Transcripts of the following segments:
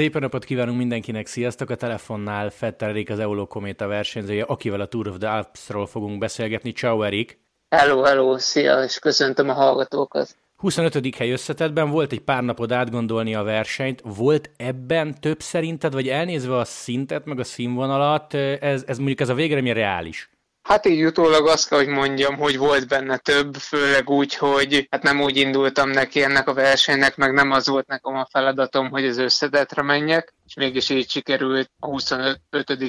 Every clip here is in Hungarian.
Szépen napot kívánunk mindenkinek, sziasztok! A telefonnál Fetter Erik, az Euló Kométa versenyzője, akivel a Tour of the Alps-ról fogunk beszélgetni. Ciao Erik! Hello, hello, szia, és köszöntöm a hallgatókat! 25. hely összetetben volt egy pár napod átgondolni a versenyt. Volt ebben több szerinted, vagy elnézve a szintet, meg a színvonalat, ez, ez mondjuk ez a végre reális? Hát így utólag azt kell, hogy mondjam, hogy volt benne több, főleg úgy, hogy hát nem úgy indultam neki ennek a versenynek, meg nem az volt nekem a feladatom, hogy az összedetre menjek, és mégis így sikerült a 25.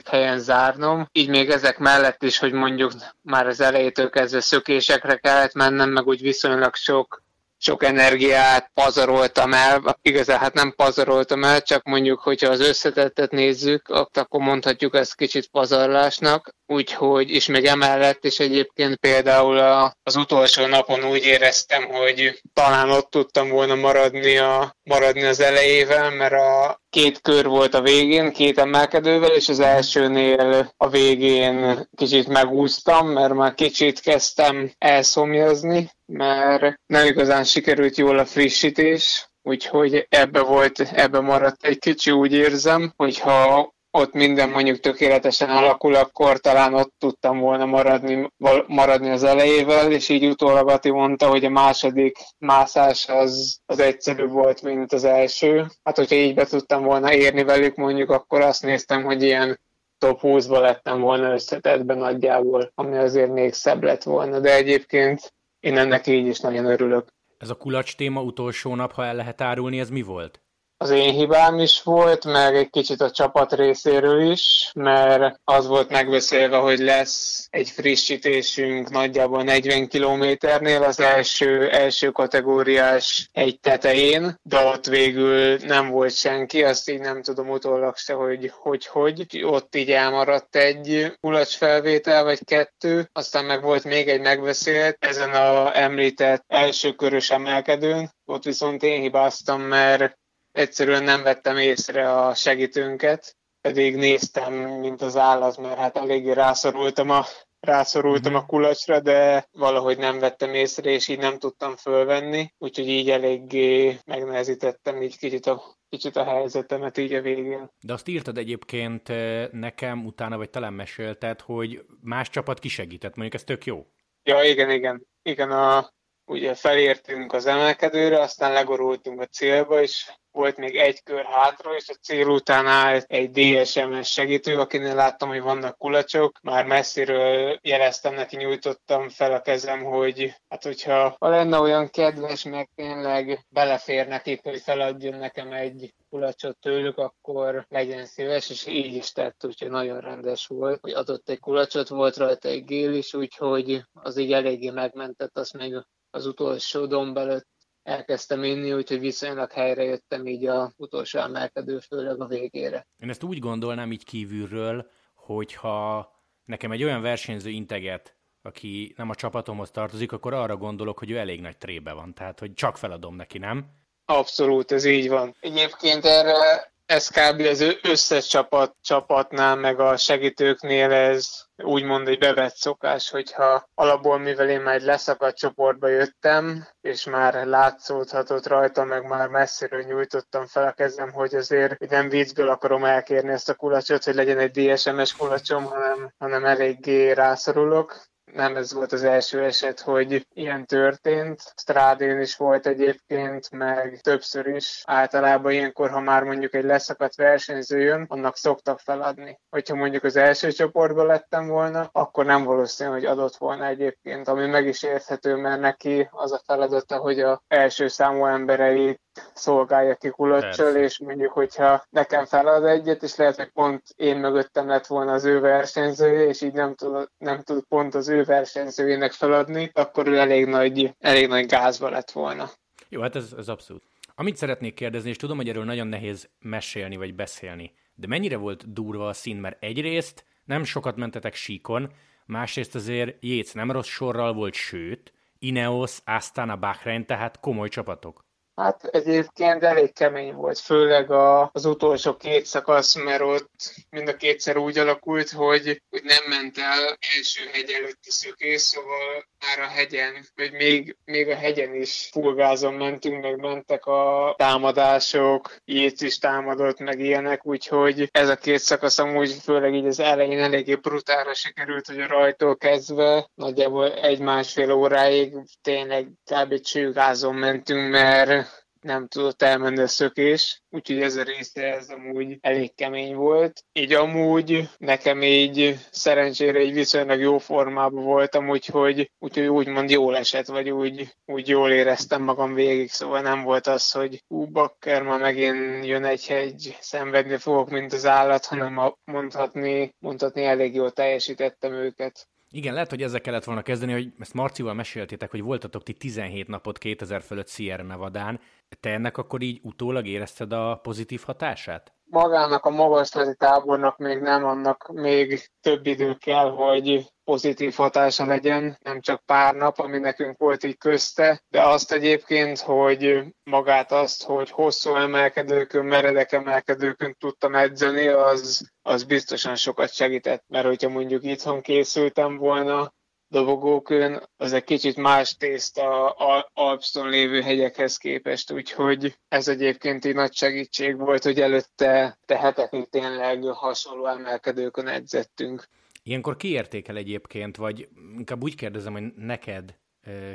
helyen zárnom. Így még ezek mellett is, hogy mondjuk már az elejétől kezdve szökésekre kellett mennem, meg úgy viszonylag sok sok energiát pazaroltam el, igazán hát nem pazaroltam el, csak mondjuk, hogyha az összetettet nézzük, akkor mondhatjuk ezt kicsit pazarlásnak, úgyhogy, és még emellett is egyébként például a, az utolsó napon úgy éreztem, hogy talán ott tudtam volna maradni, a, maradni az elejével, mert a két kör volt a végén, két emelkedővel, és az elsőnél a végén kicsit megúsztam, mert már kicsit kezdtem elszomjazni, mert nem igazán sikerült jól a frissítés, úgyhogy ebbe volt, ebbe maradt egy kicsi, úgy érzem, hogyha ott minden mondjuk tökéletesen alakul, akkor talán ott tudtam volna maradni, maradni az elejével, és így utólag Ati mondta, hogy a második mászás az, az egyszerűbb volt, mint az első. Hát, hogyha így be tudtam volna érni velük, mondjuk akkor azt néztem, hogy ilyen top 20-ba lettem volna összetettben nagyjából, ami azért még szebb lett volna, de egyébként én ennek így is nagyon örülök. Ez a kulacs téma utolsó nap, ha el lehet árulni, ez mi volt? Az én hibám is volt, meg egy kicsit a csapat részéről is, mert az volt megbeszélve, hogy lesz egy frissítésünk nagyjából 40 kilométernél az első, első kategóriás egy tetején, de ott végül nem volt senki, azt így nem tudom utólag se, hogy hogy, hogy. Ott így elmaradt egy felvétel vagy kettő, aztán meg volt még egy megbeszélt ezen a említett első körös emelkedőn, ott viszont én hibáztam, mert egyszerűen nem vettem észre a segítőnket, pedig néztem, mint az állat, mert hát eléggé rászorultam a, rászorultam a kulacsra, de valahogy nem vettem észre, és így nem tudtam fölvenni, úgyhogy így eléggé megnehezítettem így kicsit a kicsit a helyzetemet így a végén. De azt írtad egyébként eh, nekem utána, vagy talán mesélted, hogy más csapat kisegített, mondjuk ez tök jó. Ja, igen, igen. Igen, a, ugye felértünk az emelkedőre, aztán legorultunk a célba, és volt még egy kör hátra, és a cél után állt egy DSMS segítő, akinél láttam, hogy vannak kulacsok. Már messziről jeleztem neki, nyújtottam fel a kezem, hogy hát hogyha ha lenne olyan kedves, meg tényleg belefér nekik, hogy feladjon nekem egy kulacsot tőlük, akkor legyen szíves, és így is tett, úgyhogy nagyon rendes volt, hogy adott egy kulacsot, volt rajta egy gél is, úgyhogy az így eléggé megmentett, azt még az utolsó domb előtt elkezdtem inni, úgyhogy viszonylag helyre jöttem így a utolsó emelkedő, főleg a végére. Én ezt úgy gondolnám így kívülről, hogyha nekem egy olyan versenyző integet, aki nem a csapatomhoz tartozik, akkor arra gondolok, hogy ő elég nagy trébe van, tehát hogy csak feladom neki, nem? Abszolút, ez így van. Egyébként erre ez kb. az összes csapat, csapatnál, meg a segítőknél ez úgymond egy bevett szokás, hogyha alapból, mivel én már egy leszakadt csoportba jöttem, és már látszódhatott rajta, meg már messziről nyújtottam fel a kezem, hogy azért hogy nem viccből akarom elkérni ezt a kulacsot, hogy legyen egy DSMS kulacsom, hanem, hanem eléggé rászorulok nem ez volt az első eset, hogy ilyen történt. Strádén is volt egyébként, meg többször is. Általában ilyenkor, ha már mondjuk egy leszakadt versenyző jön, annak szoktak feladni. Hogyha mondjuk az első csoportban lettem volna, akkor nem valószínű, hogy adott volna egyébként, ami meg is érthető, mert neki az a feladata, hogy a első számú embereit szolgálja ki kulacsal, és mondjuk, hogyha nekem felad egyet, és lehet, hogy pont én mögöttem lett volna az ő versenyzője, és így nem tud, nem tud pont az ő versenyzőjének feladni, akkor ő elég nagy, elég nagy gázba lett volna. Jó, hát ez, ez abszolút. Amit szeretnék kérdezni, és tudom, hogy erről nagyon nehéz mesélni vagy beszélni, de mennyire volt durva a szín, mert egyrészt nem sokat mentetek síkon, másrészt azért Jéz nem rossz sorral volt, sőt, Ineos, Astana, Bahrein, tehát komoly csapatok. Hát egyébként elég kemény volt, főleg a, az utolsó két szakasz, mert ott mind a kétszer úgy alakult, hogy, hogy nem ment el első hegy előtti szökés, szóval már a hegyen, vagy még, még a hegyen is fullgázon mentünk, meg mentek a támadások, Jéz is támadott, meg ilyenek, úgyhogy ez a két szakasz amúgy főleg így az elején eléggé brutálra sikerült, hogy a rajtól kezdve nagyjából egy-másfél óráig tényleg kb. csőgázon mentünk, mert nem tudott elmenni a szökés, úgyhogy ez a része ez amúgy elég kemény volt. Így amúgy nekem így szerencsére egy viszonylag jó formában voltam, úgyhogy, úgyhogy úgymond jól esett, vagy úgy, úgy jól éreztem magam végig, szóval nem volt az, hogy ú, bakker, ma megint jön egy hegy, szenvedni fogok, mint az állat, hanem mondhatni, mondhatni elég jól teljesítettem őket. Igen, lehet, hogy ezzel kellett volna kezdeni, hogy ezt Marcival meséltétek, hogy voltatok ti 17 napot 2000 fölött Sierra Nevadán. Te ennek akkor így utólag érezted a pozitív hatását? Magának a magaslati tábornak még nem, annak még több idő kell, hogy pozitív hatása legyen, nem csak pár nap, ami nekünk volt így közte, de azt egyébként, hogy magát azt, hogy hosszú emelkedőkön, meredek emelkedőkön tudtam edzeni, az, az biztosan sokat segített, mert hogyha mondjuk itthon készültem volna, dobogókön, az egy kicsit más tészta a lévő hegyekhez képest, úgyhogy ez egyébként egy nagy segítség volt, hogy előtte te hetekig tényleg hasonló emelkedőkön edzettünk. Ilyenkor ki értékel egyébként, vagy inkább úgy kérdezem, hogy neked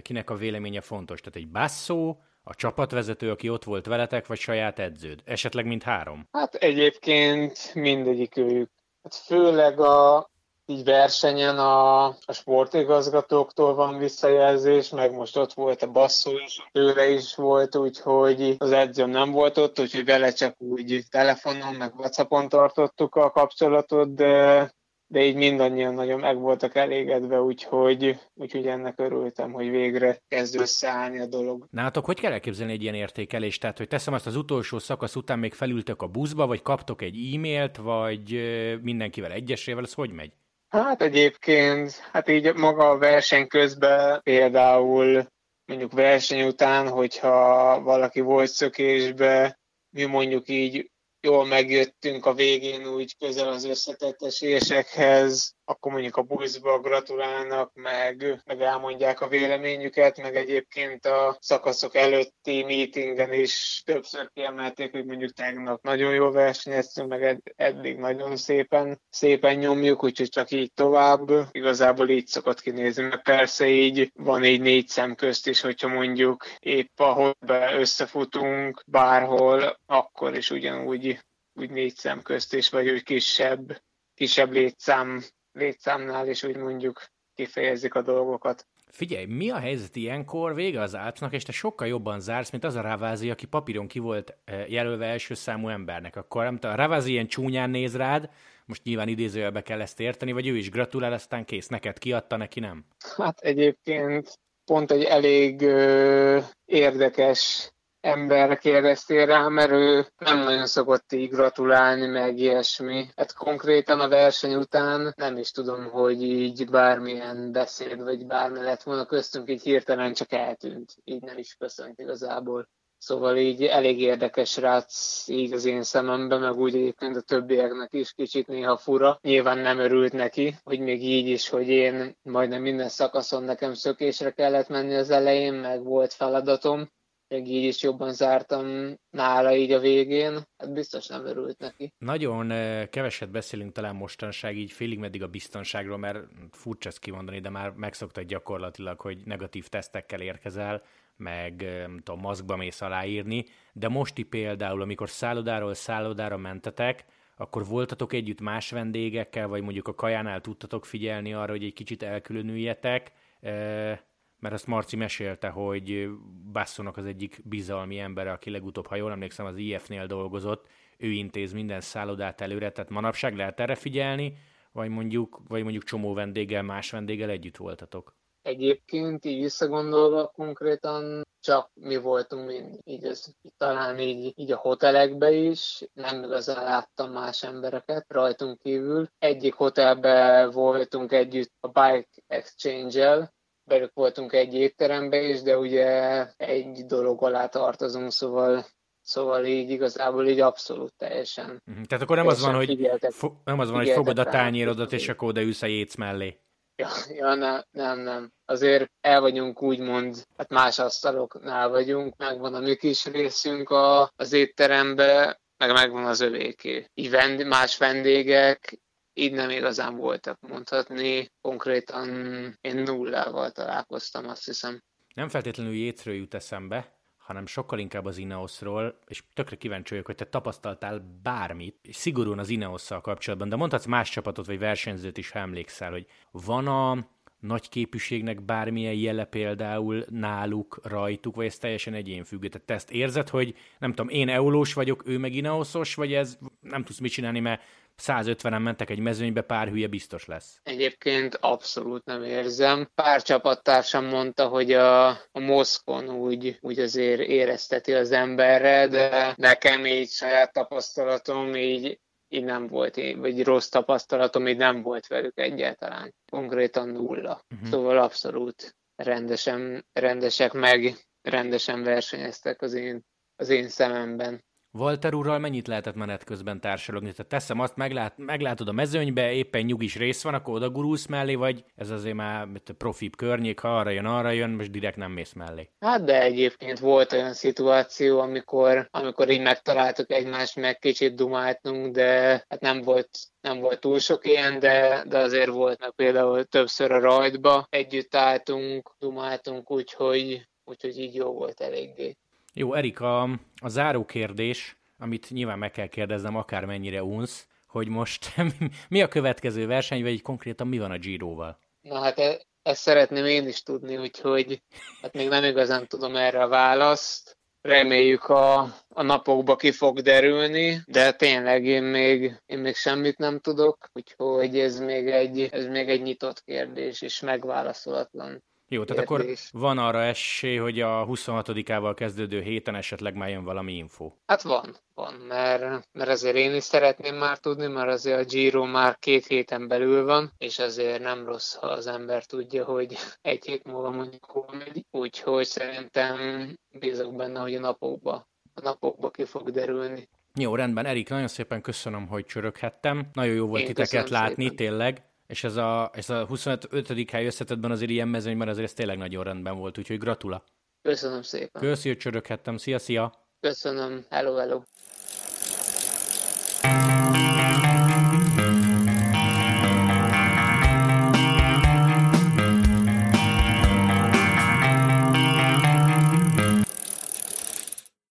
kinek a véleménye fontos? Tehát egy basszó, a csapatvezető, aki ott volt veletek, vagy saját edződ? Esetleg mind három? Hát egyébként mindegyik őjük. Hát főleg a, így versenyen a, a sportigazgatóktól van visszajelzés, meg most ott volt a basszó is, tőle is volt, úgyhogy az edzőm nem volt ott, úgyhogy vele csak úgy telefonon, meg Whatsappon tartottuk a kapcsolatot, de de így mindannyian nagyon meg voltak elégedve, úgyhogy, úgyhogy ennek örültem, hogy végre kezd összeállni a dolog. Nálatok hogy kell elképzelni egy ilyen értékelést? Tehát, hogy teszem azt az utolsó szakasz után még felültök a buszba, vagy kaptok egy e-mailt, vagy mindenkivel egyesével, ez hogy megy? Hát egyébként, hát így maga a verseny közben például mondjuk verseny után, hogyha valaki volt szökésbe, mi mondjuk így jól megjöttünk a végén úgy közel az összetett esélyekhez, akkor mondjuk a buszba gratulálnak, meg, meg elmondják a véleményüket, meg egyébként a szakaszok előtti meetingen is többször kiemelték, hogy mondjuk tegnap nagyon jó versenyeztünk, meg ed- eddig nagyon szépen, szépen nyomjuk, úgyhogy csak így tovább. Igazából így szokott kinézni, mert persze így van így négy szem közt is, hogyha mondjuk épp ahol be összefutunk bárhol, akkor is ugyanúgy úgy négy szem közt is, vagy úgy kisebb, kisebb létszám létszámnál is úgy mondjuk kifejezik a dolgokat. Figyelj, mi a helyzet ilyenkor? Vége az átnak, és te sokkal jobban zársz, mint az a Ravázi, aki papíron ki volt eh, jelölve első számú embernek. Akkor nem a Ravázi ilyen csúnyán néz rád, most nyilván idézőjelbe kell ezt érteni, vagy ő is gratulál, aztán kész, neked kiadta, neki nem? Hát egyébként pont egy elég ö, érdekes ember kérdeztél rá, mert ő nem nagyon szokott így gratulálni, meg ilyesmi. Hát konkrétan a verseny után nem is tudom, hogy így bármilyen beszéd, vagy bármi lett volna köztünk, így hirtelen csak eltűnt. Így nem is köszönt igazából. Szóval így elég érdekes rác így az én szememben, meg úgy egyébként a többieknek is kicsit néha fura. Nyilván nem örült neki, hogy még így is, hogy én majdnem minden szakaszon nekem szökésre kellett menni az elején, meg volt feladatom, meg így is jobban zártam nála így a végén, hát biztos nem örült neki. Nagyon keveset beszélünk talán mostanság így félig meddig a biztonságról, mert furcsa ezt kimondani, de már megszoktad gyakorlatilag, hogy negatív tesztekkel érkezel, meg nem tudom, maszkba mész aláírni, de mosti például, amikor szállodáról szállodára mentetek, akkor voltatok együtt más vendégekkel, vagy mondjuk a kajánál tudtatok figyelni arra, hogy egy kicsit elkülönüljetek, mert azt Marci mesélte, hogy Basszonak az egyik bizalmi embere, aki legutóbb, ha jól emlékszem, az IF-nél dolgozott, ő intéz minden szállodát előre, tehát manapság lehet erre figyelni, vagy mondjuk, vagy mondjuk csomó vendéggel, más vendéggel együtt voltatok? Egyébként így visszagondolva konkrétan csak mi voltunk mind, így ez, talán így, így a hotelekbe is, nem igazán láttam más embereket rajtunk kívül. Egyik hotelbe voltunk együtt a Bike Exchange-el, belük voltunk egy étterembe is, de ugye egy dolog alá tartozunk, szóval Szóval így igazából így abszolút teljesen. Uh-huh. Tehát akkor nem az van, hogy, fo- nem az van, hogy fogod a tányérodat, és akkor oda ülsz a jéc mellé. Ja, ja nem, nem, nem. Azért el vagyunk úgymond, hát más asztaloknál vagyunk, megvan a mi kis részünk a, az étterembe, meg megvan az övéké. Így vend, más vendégek, így nem igazán voltak mondhatni. Konkrétan én nullával találkoztam, azt hiszem. Nem feltétlenül jétről jut eszembe, hanem sokkal inkább az Ineosról, és tökre kíváncsi vagyok, hogy te tapasztaltál bármit, és szigorúan az Ineosszal kapcsolatban, de mondhatsz más csapatot vagy versenyzőt is, ha emlékszel, hogy van a nagy képűségnek bármilyen jele például náluk, rajtuk, vagy ez teljesen egyénfüggő? Tehát te ezt érzed, hogy nem tudom, én eulós vagyok, ő meg Ineoszos, vagy ez nem tudsz mit csinálni, mert 150-en mentek egy mezőnybe, pár hülye biztos lesz. Egyébként abszolút nem érzem. Pár csapattársam mondta, hogy a, a Moszkon úgy, úgy azért érezteti az emberre, de nekem így saját tapasztalatom így így nem volt, vagy rossz tapasztalatom, így nem volt velük egyáltalán. Konkrétan nulla. Uh-huh. Szóval abszolút rendesen, rendesek meg, rendesen versenyeztek az én, az én szememben. Walter úrral mennyit lehetett menet közben társalogni? Tehát teszem azt, meglát, meglátod a mezőnybe, éppen nyugis rész van, akkor oda gurulsz mellé, vagy ez azért már profibb környék, ha arra jön, arra jön, most direkt nem mész mellé. Hát de egyébként volt olyan szituáció, amikor, amikor így megtaláltuk egymást, meg kicsit dumáltunk, de hát nem volt nem volt túl sok ilyen, de, de azért volt meg például többször a rajtba, együtt álltunk, dumáltunk, úgyhogy, úgyhogy így jó volt eléggé. Jó, Erik, a, a záró kérdés, amit nyilván meg kell kérdeznem, akármennyire unsz, hogy most mi a következő verseny, vagy konkrétan mi van a Giroval? Na hát e, ezt szeretném én is tudni, úgyhogy hát még nem igazán tudom erre a választ. Reméljük a, a napokba ki fog derülni, de tényleg én még, én még semmit nem tudok, úgyhogy ez még egy, ez még egy nyitott kérdés, és megválaszolatlan. Jó, tehát akkor van arra esély, hogy a 26-ával kezdődő héten esetleg már jön valami info. Hát van, van, mert, mert azért én is szeretném már tudni, mert azért a Giro már két héten belül van, és azért nem rossz, ha az ember tudja, hogy egy hét múlva mondjuk hol megy, úgyhogy szerintem bízok benne, hogy a napokba, a napokba ki fog derülni. Jó, rendben. Erik, nagyon szépen köszönöm, hogy csöröghettem. Nagyon jó volt Én titeket látni, szépen. tényleg és ez a, ez a 25. hely összetetben azért ilyen mezőnyben azért ez tényleg nagyon rendben volt, úgyhogy gratula. Köszönöm szépen. Köszi, hogy csöröghettem. Szia, szia! Köszönöm. Hello, hello.